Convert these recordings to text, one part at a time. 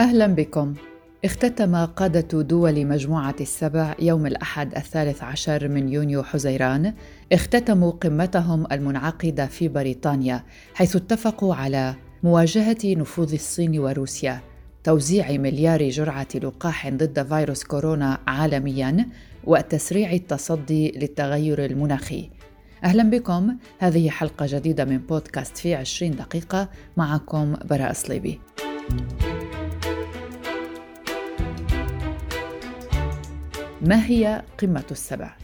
أهلا بكم. اختتم قادة دول مجموعة السبع يوم الأحد الثالث عشر من يونيو حزيران. اختتموا قمتهم المنعقدة في بريطانيا حيث اتفقوا على مواجهة نفوذ الصين وروسيا توزيع مليار جرعة لقاح ضد فيروس كورونا عالمياً وتسريع التصدي للتغير المناخي. أهلا بكم. هذه حلقة جديدة من بودكاست في 20 دقيقة. معكم براء صليبي. ما هي قمة السبع؟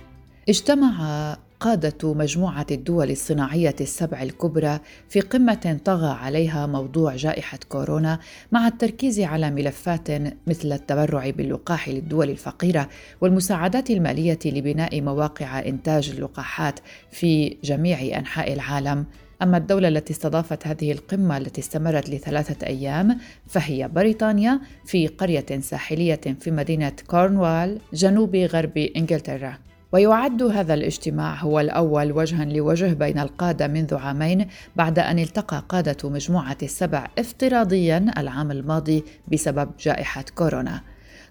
اجتمع قادة مجموعة الدول الصناعية السبع الكبرى في قمة طغى عليها موضوع جائحة كورونا مع التركيز على ملفات مثل التبرع باللقاح للدول الفقيرة والمساعدات المالية لبناء مواقع إنتاج اللقاحات في جميع أنحاء العالم أما الدولة التي استضافت هذه القمة التي استمرت لثلاثة أيام فهي بريطانيا في قرية ساحلية في مدينة كورنوال جنوب غرب إنجلترا ويعد هذا الاجتماع هو الأول وجها لوجه بين القادة منذ عامين بعد أن التقى قادة مجموعة السبع افتراضيا العام الماضي بسبب جائحة كورونا.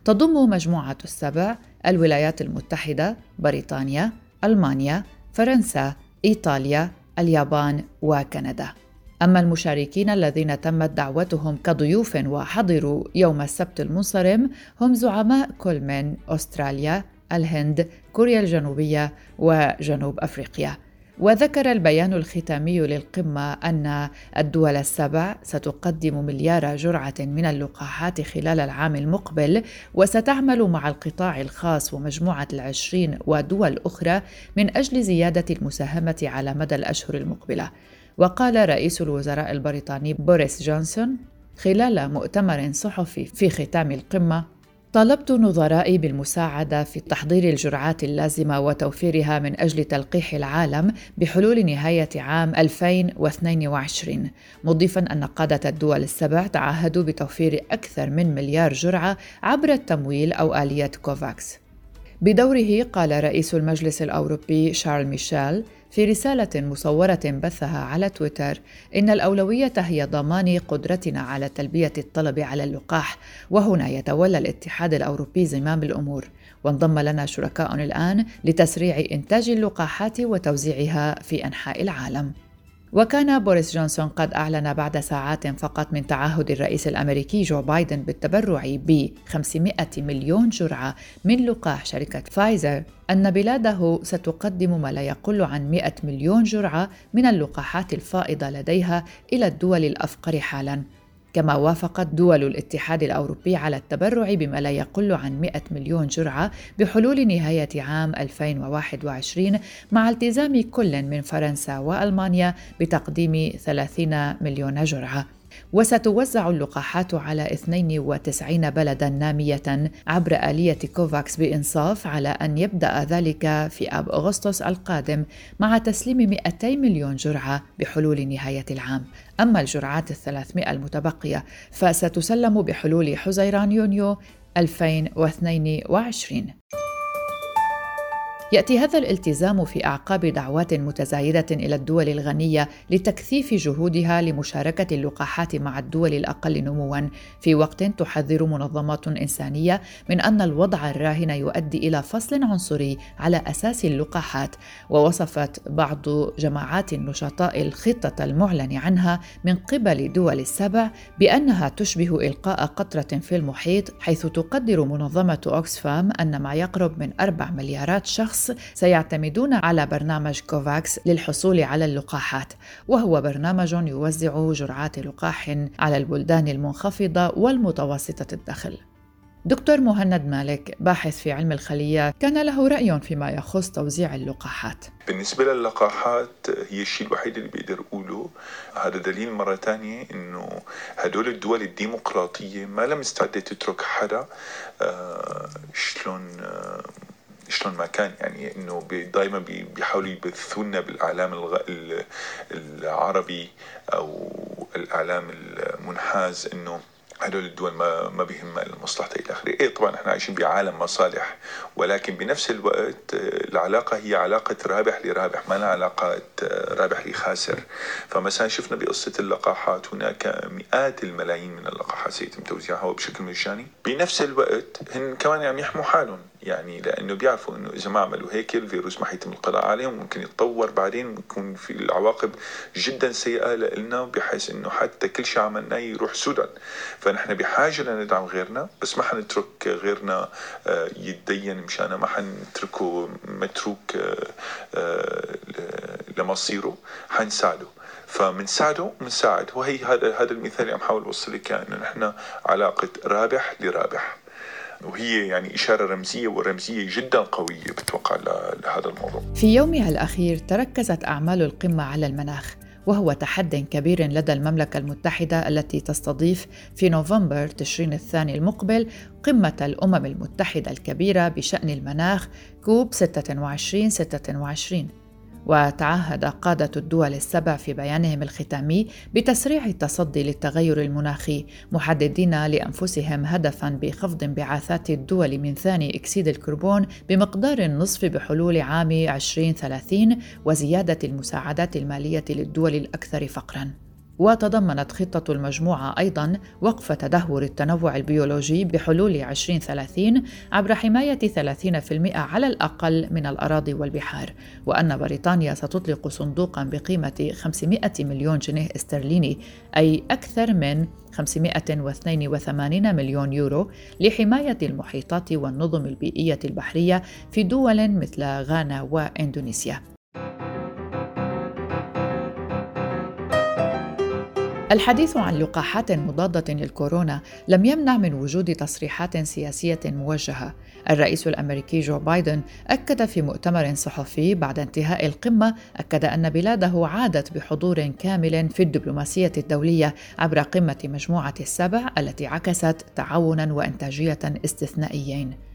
تضم مجموعة السبع الولايات المتحدة، بريطانيا، ألمانيا، فرنسا، إيطاليا، اليابان وكندا. أما المشاركين الذين تمت دعوتهم كضيوف وحضروا يوم السبت المنصرم هم زعماء كل من أستراليا، الهند، كوريا الجنوبية وجنوب أفريقيا. وذكر البيان الختامي للقمة أن الدول السبع ستقدم مليار جرعة من اللقاحات خلال العام المقبل وستعمل مع القطاع الخاص ومجموعة العشرين ودول أخرى من أجل زيادة المساهمة على مدى الأشهر المقبلة. وقال رئيس الوزراء البريطاني بوريس جونسون خلال مؤتمر صحفي في ختام القمة طالبت نظرائي بالمساعدة في تحضير الجرعات اللازمة وتوفيرها من أجل تلقيح العالم بحلول نهاية عام 2022 مضيفا أن قادة الدول السبع تعهدوا بتوفير أكثر من مليار جرعة عبر التمويل أو آلية كوفاكس. بدوره قال رئيس المجلس الأوروبي شارل ميشيل في رسالة مصورة بثها على تويتر إن الأولوية هي ضمان قدرتنا على تلبية الطلب على اللقاح وهنا يتولى الاتحاد الأوروبي زمام الأمور. وانضم لنا شركاء الآن لتسريع إنتاج اللقاحات وتوزيعها في أنحاء العالم. وكان بوريس جونسون قد أعلن بعد ساعات فقط من تعهد الرئيس الأمريكي جو بايدن بالتبرع ب 500 مليون جرعة من لقاح شركة فايزر. أن بلاده ستقدم ما لا يقل عن 100 مليون جرعة من اللقاحات الفائضة لديها إلى الدول الأفقر حالاً. كما وافقت دول الاتحاد الأوروبي على التبرع بما لا يقل عن 100 مليون جرعة بحلول نهاية عام 2021 مع التزام كل من فرنسا وألمانيا بتقديم 30 مليون جرعة. وستوزع اللقاحات على 92 بلدا نامية عبر آلية كوفاكس بإنصاف على أن يبدأ ذلك في أب أغسطس القادم مع تسليم 200 مليون جرعة بحلول نهاية العام. أما الجرعات الثلاثمائة المتبقية فستسلم بحلول حزيران يونيو 2022 يأتي هذا الالتزام في أعقاب دعوات متزايدة إلى الدول الغنية لتكثيف جهودها لمشاركة اللقاحات مع الدول الأقل نموا. في وقت تحذر منظمات إنسانية من أن الوضع الراهن يؤدي إلى فصل عنصري على أساس اللقاحات. ووصفت بعض جماعات النشطاء الخطة المعلن عنها من قبل دول السبع بأنها تشبه إلقاء قطرة في المحيط حيث تقدر منظمة اوكسفام أن ما يقرب من 4 مليارات شخص الشخص سيعتمدون على برنامج كوفاكس للحصول على اللقاحات وهو برنامج يوزع جرعات لقاح على البلدان المنخفضة والمتوسطة الدخل. دكتور مهند مالك باحث في علم الخلية كان له رأي فيما يخص توزيع اللقاحات. بالنسبة للقاحات هي الشيء الوحيد اللي بيقدر أقوله هذا دليل مرة تانية إنه هدول الدول الديمقراطية ما لم مستعدة تترك حدا آه شلون آه شلون ما كان يعني إنه دائما بيحاولوا يبثونا بالإعلام العربي أو الإعلام المنحاز إنه هدول الدول ما ما بيهم المصلحة إلى آخره. إيه طبعا إحنا عايشين بعالم مصالح ولكن بنفس الوقت العلاقة هي علاقة رابح لرابح ما لها علاقة رابح لخاسر. فمثلا شفنا بقصة اللقاحات هناك مئات الملايين من اللقاحات سيتم توزيعها بشكل مجاني. بنفس الوقت هن كمان عم يحموا حالهم. يعني لأنه بيعرفوا إنه إذا ما عملوا هيك الفيروس ما حيتم القضاء عليهم ممكن يتطور بعدين ويكون في العواقب جدا سيئة لنا بحيث إنه حتى كل شيء عملناه يروح سدى فنحن بحاجة لندعم غيرنا بس ما حنترك غيرنا آه، يتدين مشانه ما حنتركه متروك آه، آه، لمصيره حنساعده. فمنساعده منساعد. وهي هذا هذا المثال اللي عم حاول أوصل لك إنه نحن علاقة رابح لرابح. وهي يعني إشارة رمزية ورمزية جدا قوية بتوقع لهذا الموضوع. في يومها الأخير تركزت أعمال القمة على المناخ وهو تحد كبير لدى المملكة المتحدة التي تستضيف في نوفمبر تشرين الثاني المقبل قمة الأمم المتحدة الكبيرة بشأن المناخ كوب 26 26 وتعهد قادة الدول السبع في بيانهم الختامي بتسريع التصدي للتغير المناخي محددين لأنفسهم هدفا بخفض انبعاثات الدول من ثاني أكسيد الكربون بمقدار النصف بحلول عام 2030 وزيادة المساعدات المالية للدول الأكثر فقراً. وتضمنت خطة المجموعة أيضا وقف تدهور التنوع البيولوجي بحلول 2030 عبر حماية 30% على الأقل من الأراضي والبحار وأن بريطانيا ستطلق صندوقا بقيمة 500 مليون جنيه استرليني أي أكثر من 582 مليون يورو لحماية المحيطات والنظم البيئية البحرية في دول مثل غانا وإندونيسيا. الحديث عن لقاحات مضادة للكورونا لم يمنع من وجود تصريحات سياسية موجهة. الرئيس الأمريكي جو بايدن أكد في مؤتمر صحفي بعد انتهاء القمة أكد أن بلاده عادت بحضور كامل في الدبلوماسية الدولية عبر قمة مجموعة السبع التي عكست تعاونا وإنتاجية استثنائيين.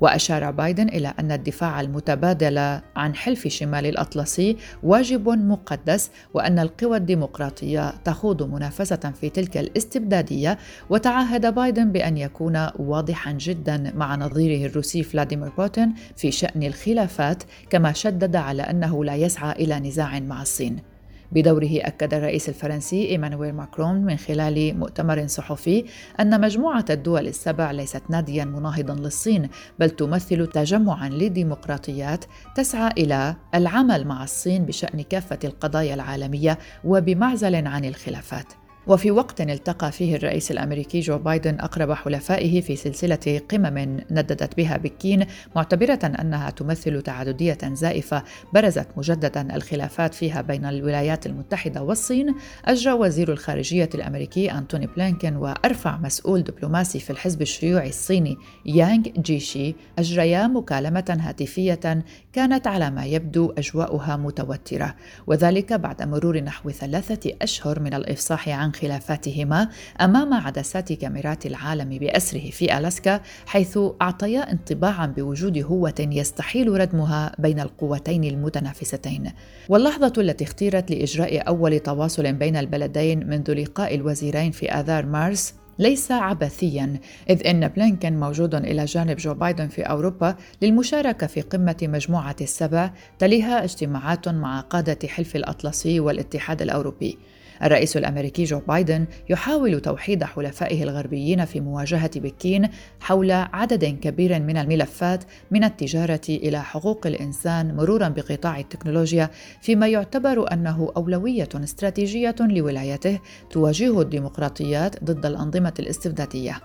وأشار بايدن إلى أن الدفاع المتبادل عن حلف شمال الأطلسي واجب مقدس وأن القوى الديمقراطية تخوض منافسة في تلك الاستبدادية. وتعهد بايدن بأن يكون واضحا جدا مع نظيره الروسي فلاديمير بوتين في شأن الخلافات كما شدد على أنه لا يسعى إلى نزاع مع الصين. بدوره أكد الرئيس الفرنسي إيمانويل ماكرون من خلال مؤتمر صحفي أن مجموعة الدول السبع ليست ناديا مناهضا للصين بل تمثل تجمعا لديمقراطيات تسعى إلى العمل مع الصين بشأن كافة القضايا العالمية وبمعزل عن الخلافات. وفي وقت التقى فيه الرئيس الأمريكي جو بايدن أقرب حلفائه في سلسلة قمم نددت بها بكين معتبرة أنها تمثل تعددية زائفة برزت مجددا الخلافات فيها بين الولايات المتحدة والصين. أجرى وزير الخارجية الأمريكي أنتوني بلينكن وأرفع مسؤول دبلوماسي في الحزب الشيوعي الصيني يانغ جيشي أجريا مكالمة هاتفية كانت على ما يبدو أجواؤها متوترة وذلك بعد مرور نحو ثلاثة أشهر من الإفصاح عن خلافاتهما أمام عدسات كاميرات العالم بأسره في ألاسكا حيث أعطيا انطباعا بوجود هوه يستحيل ردمها بين القوتين المتنافستين. واللحظة التي اختيرت لإجراء أول تواصل بين البلدين منذ لقاء الوزيرين في آذار مارس ليس عبثيا إذ إن بلينكن موجود إلى جانب جو بايدن في أوروبا للمشاركة في قمة مجموعة السبع تليها اجتماعات مع قادة حلف الأطلسي والاتحاد الأوروبي. الرئيس الأمريكي جو بايدن يحاول توحيد حلفائه الغربيين في مواجهة بكين حول عدد كبير من الملفات من التجارة إلى حقوق الإنسان مرورا بقطاع التكنولوجيا فيما يعتبر أنه أولوية استراتيجية لولايته تواجه الديمقراطيات ضد الأنظمة الاستبدادية.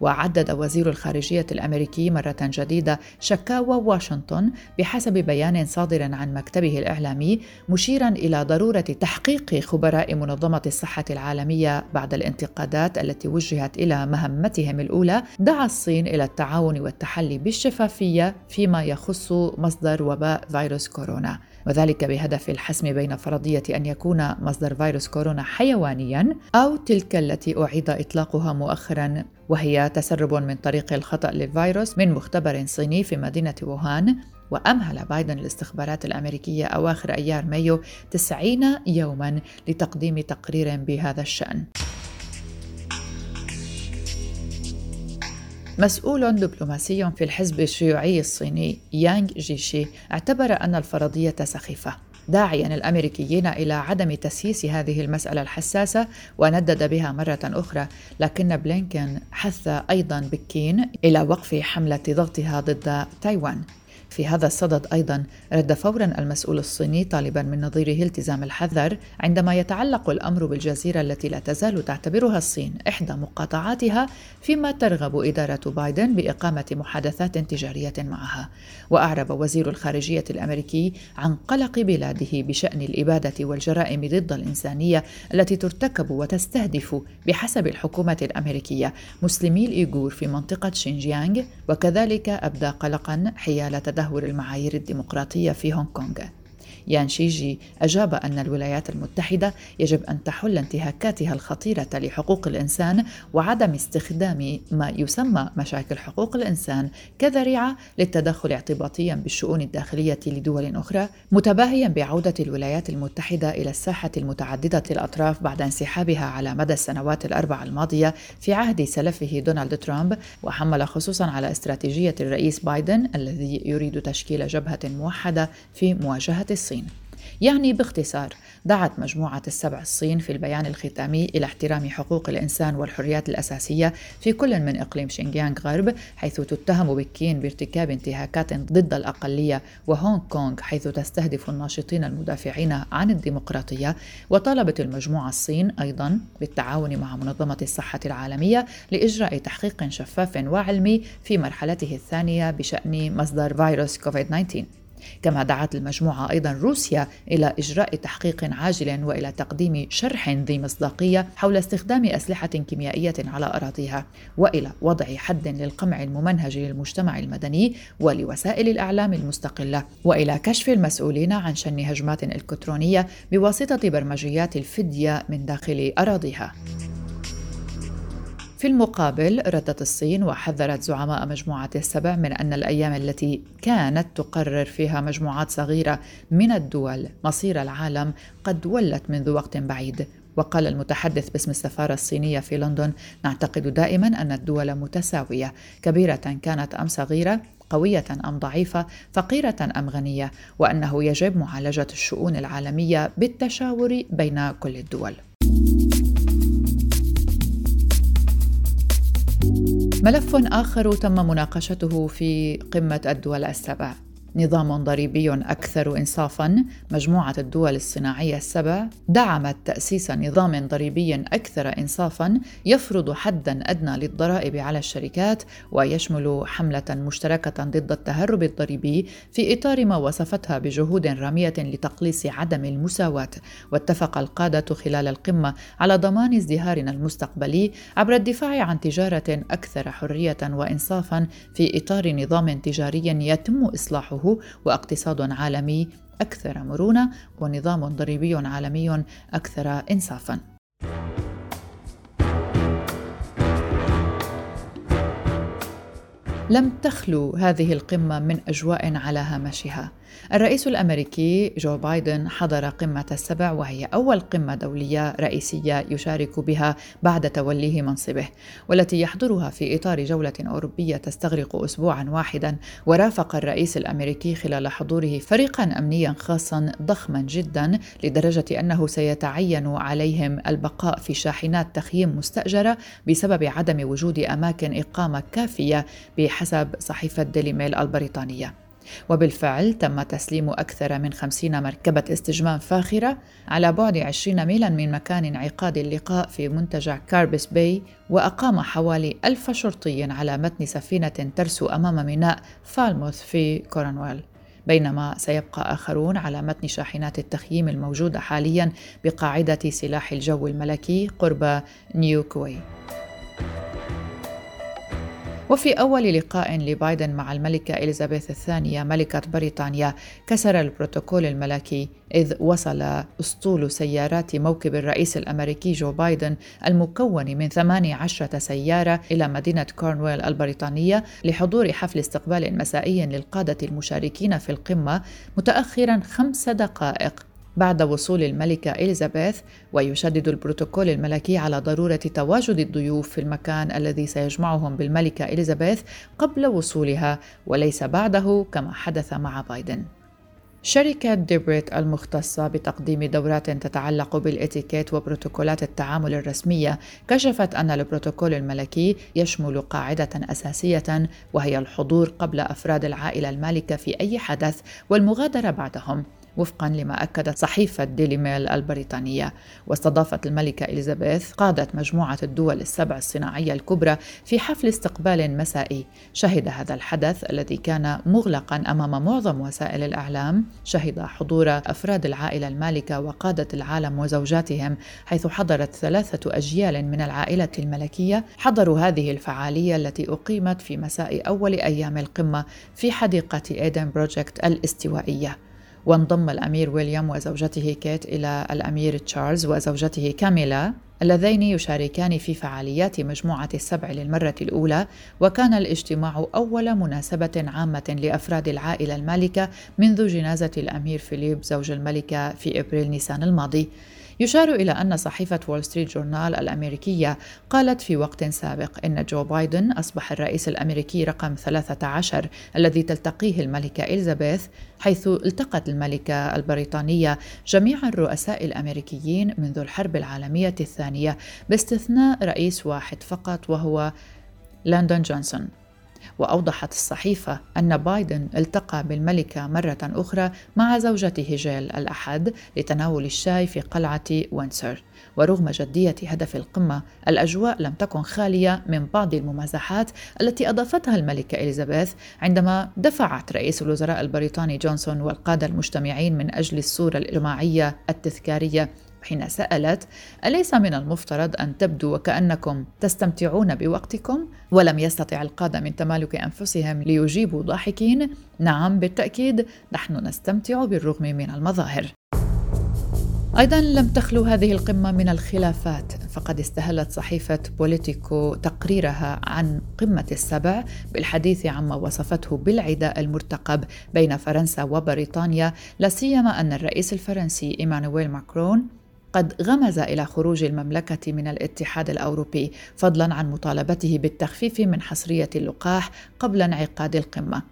وعدد وزير الخارجية الأمريكي مرة جديدة شكاوى واشنطن بحسب بيان صادر عن مكتبه الإعلامي مشيرا إلى ضرورة تحقيق خبراء منظمة الصحة العالمية بعد الانتقادات التي وجهت إلى مهمتهم الأولى دعا الصين إلى التعاون والتحلي بالشفافية فيما يخص مصدر وباء فيروس كورونا. وذلك بهدف الحسم بين فرضية أن يكون مصدر فيروس كورونا حيوانيا أو تلك التي أعيد إطلاقها مؤخرا وهي تسرب من طريق الخطأ للفيروس من مختبر صيني في مدينة ووهان. وأمهل بايدن الاستخبارات الأمريكية أواخر أيار مايو 90 يوما لتقديم تقرير بهذا الشأن. مسؤول دبلوماسي في الحزب الشيوعي الصيني يانغ جيشي اعتبر أن الفرضية سخيفة داعيا الأمريكيين إلى عدم تسييس هذه المسألة الحساسة وندد بها مرة أخرى لكن بلينكن حث أيضا بكين إلى وقف حملة ضغطها ضد تايوان. في هذا الصدد أيضا رد فورا المسؤول الصيني طالبا من نظيره التزام الحذر عندما يتعلق الأمر بالجزيرة التي لا تزال تعتبرها الصين إحدى مقاطعاتها فيما ترغب إدارة بايدن بإقامة محادثات تجارية معها. وأعرب وزير الخارجية الأمريكي عن قلق بلاده بشأن الإبادة والجرائم ضد الإنسانية التي ترتكب وتستهدف بحسب الحكومة الأمريكية مسلمي الإيغور في منطقة شينجيانغ وكذلك أبدى قلقا حيال تدهور تدهور المعايير الديمقراطية في هونغ كونغ. يان شيجي أجاب أن الولايات المتحدة يجب أن تحل انتهاكاتها الخطيرة لحقوق الإنسان وعدم استخدام ما يسمى مشاكل حقوق الإنسان كذريعة للتدخل اعتباطيا بالشؤون الداخلية لدول أخرى متباهيا بعودة الولايات المتحدة إلى الساحة المتعددة الأطراف بعد انسحابها على مدى السنوات الأربع الماضية في عهد سلفه دونالد ترامب وحمل خصوصا على استراتيجية الرئيس بايدن الذي يريد تشكيل جبهة موحدة في مواجهة الصين. الصين. يعني باختصار دعت مجموعة السبع الصين في البيان الختامي إلى احترام حقوق الإنسان والحريات الأساسية في كل من إقليم شينجيانغ غرب حيث تتهم بكين بارتكاب انتهاكات ضد الأقلية وهونغ كونغ حيث تستهدف الناشطين المدافعين عن الديمقراطية. وطالبت المجموعة الصين أيضا بالتعاون مع منظمة الصحة العالمية لإجراء تحقيق شفاف وعلمي في مرحلته الثانية بشأن مصدر فيروس كوفيد 19 كما دعت المجموعة أيضا روسيا إلى إجراء تحقيق عاجل وإلى تقديم شرح ذي مصداقية حول استخدام أسلحة كيميائية على أراضيها وإلى وضع حد للقمع الممنهج للمجتمع المدني ولوسائل الإعلام المستقلة وإلى كشف المسؤولين عن شن هجمات إلكترونية بواسطة برمجيات الفدية من داخل أراضيها. في المقابل ردت الصين وحذرت زعماء مجموعة السبع من أن الأيام التي كانت تقرر فيها مجموعات صغيرة من الدول مصير العالم قد ولت منذ وقت بعيد. وقال المتحدث باسم السفارة الصينية في لندن نعتقد دائما أن الدول متساوية. كبيرة كانت أم صغيرة قوية أم ضعيفة فقيرة أم غنية وأنه يجب معالجة الشؤون العالمية بالتشاور بين كل الدول. ملف آخر تم مناقشته في قمة الدول السبع. نظام ضريبي أكثر إنصافاً مجموعة الدول الصناعية السبع دعمت تأسيس نظام ضريبي أكثر إنصافاً يفرض حداً أدنى للضرائب على الشركات ويشمل حملة مشتركة ضد التهرب الضريبي في إطار ما وصفتها بجهود رامية لتقليص عدم المساواة. واتفق القادة خلال القمة على ضمان ازدهارنا المستقبلي عبر الدفاع عن تجارة أكثر حرية وإنصافاً في إطار نظام تجاري يتم إصلاحه. واقتصاد عالمي أكثر مرونة ونظام ضريبي عالمي أكثر انصافا. لم تخلو هذه القمة من أجواء على هامشها. الرئيس الأمريكي جو بايدن حضر قمة السبع وهي أول قمة دولية رئيسية يشارك بها بعد توليه منصبه والتي يحضرها في إطار جولة أوروبية تستغرق اسبوعا واحدا. ورافق الرئيس الأمريكي خلال حضوره فريقا امنيا خاصا ضخما جدا لدرجة أنه سيتعين عليهم البقاء في شاحنات تخييم مستأجرة بسبب عدم وجود أماكن إقامة كافية بحسب صحيفة ديلي ميل البريطانية. وبالفعل تم تسليم أكثر من خمسين مركبة استجمام فاخرة على بعد عشرين ميلا من مكان انعقاد اللقاء في منتجع كاربيس باي وأقام حوالي ألف شرطي على متن سفينة ترسو أمام ميناء فالموث في كورنويل. بينما سيبقى آخرون على متن شاحنات التخييم الموجودة حاليا بقاعدة سلاح الجو الملكي قرب نيوكواي وفي أول لقاء لبايدن مع الملكة إليزابيث الثانية ملكة بريطانيا كسر البروتوكول الملكي إذ وصل أسطول سيارات موكب الرئيس الأمريكي جو بايدن المكون من 18 سيارة إلى مدينة كورنويل البريطانية لحضور حفل استقبال مسائي للقادة المشاركين في القمة متأخرا خمس دقائق. بعد وصول الملكة إليزابيث ويشدد البروتوكول الملكي على ضرورة تواجد الضيوف في المكان الذي سيجمعهم بالملكة إليزابيث قبل وصولها وليس بعده كما حدث مع بايدن. شركة ديبريت المختصة بتقديم دورات تتعلق بالإتيكيت وبروتوكولات التعامل الرسمية كشفت أن البروتوكول الملكي يشمل قاعدة أساسية وهي الحضور قبل أفراد العائلة المالكة في أي حدث والمغادرة بعدهم. وفقا لما أكدت صحيفة ديلي ميل البريطانية واستضافت الملكة إليزابيث قادة مجموعة الدول السبع الصناعية الكبرى في حفل استقبال مسائي. شهد هذا الحدث الذي كان مغلقا أمام معظم وسائل الإعلام. شهد حضور أفراد العائلة المالكة وقادة العالم وزوجاتهم حيث حضرت ثلاثة أجيال من العائلة الملكية حضروا هذه الفعالية التي أقيمت في مساء أول أيام القمة في حديقة Eden Project الاستوائية. وانضم الأمير ويليام وزوجته كيت إلى الأمير تشارلز وزوجته كاميلا اللذين يشاركان في فعاليات مجموعة السبع للمرة الأولى وكان الاجتماع أول مناسبة عامة لأفراد العائلة المالكة منذ جنازة الأمير فيليب زوج الملكة في إبريل نيسان الماضي. يشار إلى أن صحيفة وول ستريت جورنال الأمريكية قالت في وقت سابق إن جو بايدن أصبح الرئيس الأمريكي رقم 13 الذي تلتقيه الملكة إليزابيث حيث التقت الملكة البريطانية جميع الرؤساء الأمريكيين منذ الحرب العالمية الثانية باستثناء رئيس واحد فقط وهو ليندون جونسون. وأوضحت الصحيفة أن بايدن التقى بالملكة مرة أخرى مع زوجته جيل الأحد لتناول الشاي في قلعة وندسور. ورغم جدية هدف القمة الأجواء لم تكن خالية من بعض الممازحات التي أضافتها الملكة إليزابيث عندما دفعت رئيس الوزراء البريطاني جونسون والقادة المجتمعين من أجل الصورة الجماعية التذكارية. حين سألت: أليس من المفترض أن تبدو وكأنكم تستمتعون بوقتكم؟ ولم يستطع القادة من تمالك أنفسهم ليجيبوا ضاحكين: نعم بالتأكيد نحن نستمتع بالرغم من المظاهر. أيضا لم تخلو هذه القمة من الخلافات فقد استهلت صحيفة بوليتيكو تقريرها عن قمة السبع بالحديث عما وصفته بالعداء المرتقب بين فرنسا وبريطانيا لا سيما أن الرئيس الفرنسي إيمانويل ماكرون قد غمز إلى خروج المملكة من الاتحاد الأوروبي فضلا عن مطالبته بالتخفيف من حصرية اللقاح قبل انعقاد القمة.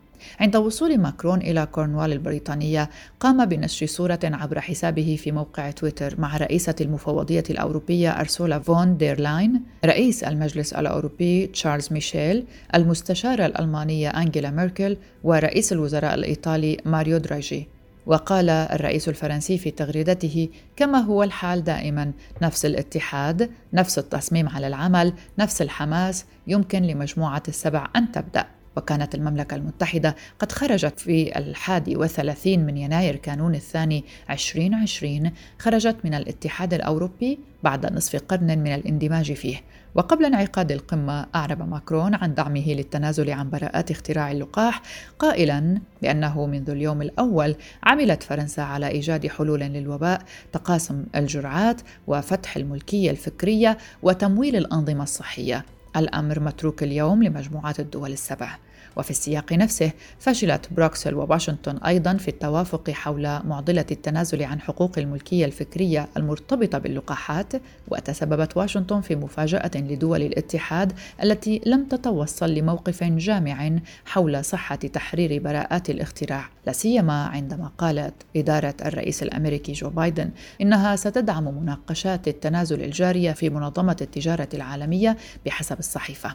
عند وصول ماكرون إلى كورنوال البريطانية قام بنشر صورة عبر حسابه في موقع تويتر مع رئيسة المفوضية الأوروبية أرسولا فون دير لاين رئيس المجلس الأوروبي تشارلز ميشيل المستشارة الألمانية أنجيلا ميركل ورئيس الوزراء الإيطالي ماريو دراجي. وقال الرئيس الفرنسي في تغريدته كما هو الحال دائما نفس الاتحاد نفس التصميم على العمل نفس الحماس يمكن لمجموعة السبع أن تبدأ. وكانت المملكة المتحدة قد خرجت في الحادي وثلاثين من يناير كانون الثاني 2020 خرجت من الاتحاد الأوروبي بعد نصف قرن من الاندماج فيه. وقبل انعقاد القمة أعرب ماكرون عن دعمه للتنازل عن براءات اختراع اللقاح قائلا بأنه منذ اليوم الأول عملت فرنسا على إيجاد حلول للوباء تقاسم الجرعات وفتح الملكية الفكرية وتمويل الأنظمة الصحية. الأمر متروك اليوم لمجموعات الدول السبع. وفي السياق نفسه فشلت بروكسل وواشنطن أيضا في التوافق حول معضلة التنازل عن حقوق الملكية الفكرية المرتبطة باللقاحات وتسببت واشنطن في مفاجأة لدول الاتحاد التي لم تتوصل لموقف جامع حول صحة تحرير براءات الاختراع. لا سيما عندما قالت إدارة الرئيس الأمريكي جو بايدن إنها ستدعم مناقشات التنازل الجارية في منظمة التجارة العالمية بحسب الصحيفة.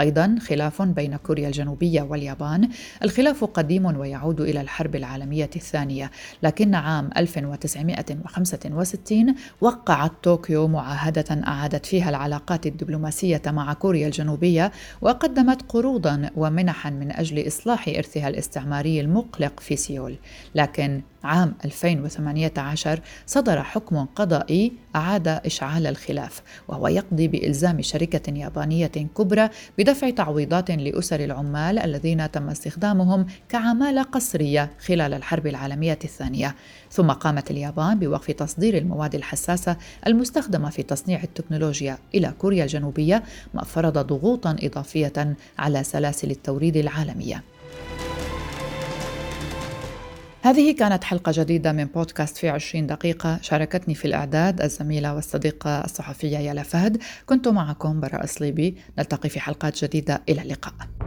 أيضا خلاف بين كوريا الجنوبية واليابان. الخلاف قديم ويعود إلى الحرب العالمية الثانية لكن عام 1965 وقعت طوكيو معاهدة أعادت فيها العلاقات الدبلوماسية مع كوريا الجنوبية وقدمت قروضا ومنحا من أجل إصلاح إرثها الاستعماري المقلق في سيول. لكن عام 2018 صدر حكم قضائي أعاد إشعال الخلاف وهو يقضي بإلزام شركة يابانية كبرى بدفع تعويضات لأسر العمال الذين تم استخدامهم كعمالة قسرية خلال الحرب العالمية الثانية. ثم قامت اليابان بوقف تصدير المواد الحساسة المستخدمة في تصنيع التكنولوجيا إلى كوريا الجنوبية ما فرض ضغوطا إضافية على سلاسل التوريد العالمية. هذه كانت حلقة جديدة من بودكاست في 20 دقيقة. شاركتني في الإعداد الزميلة والصديقة الصحفية يالا فهد. كنت معكم براء صليبي نلتقي في حلقات جديدة. إلى اللقاء.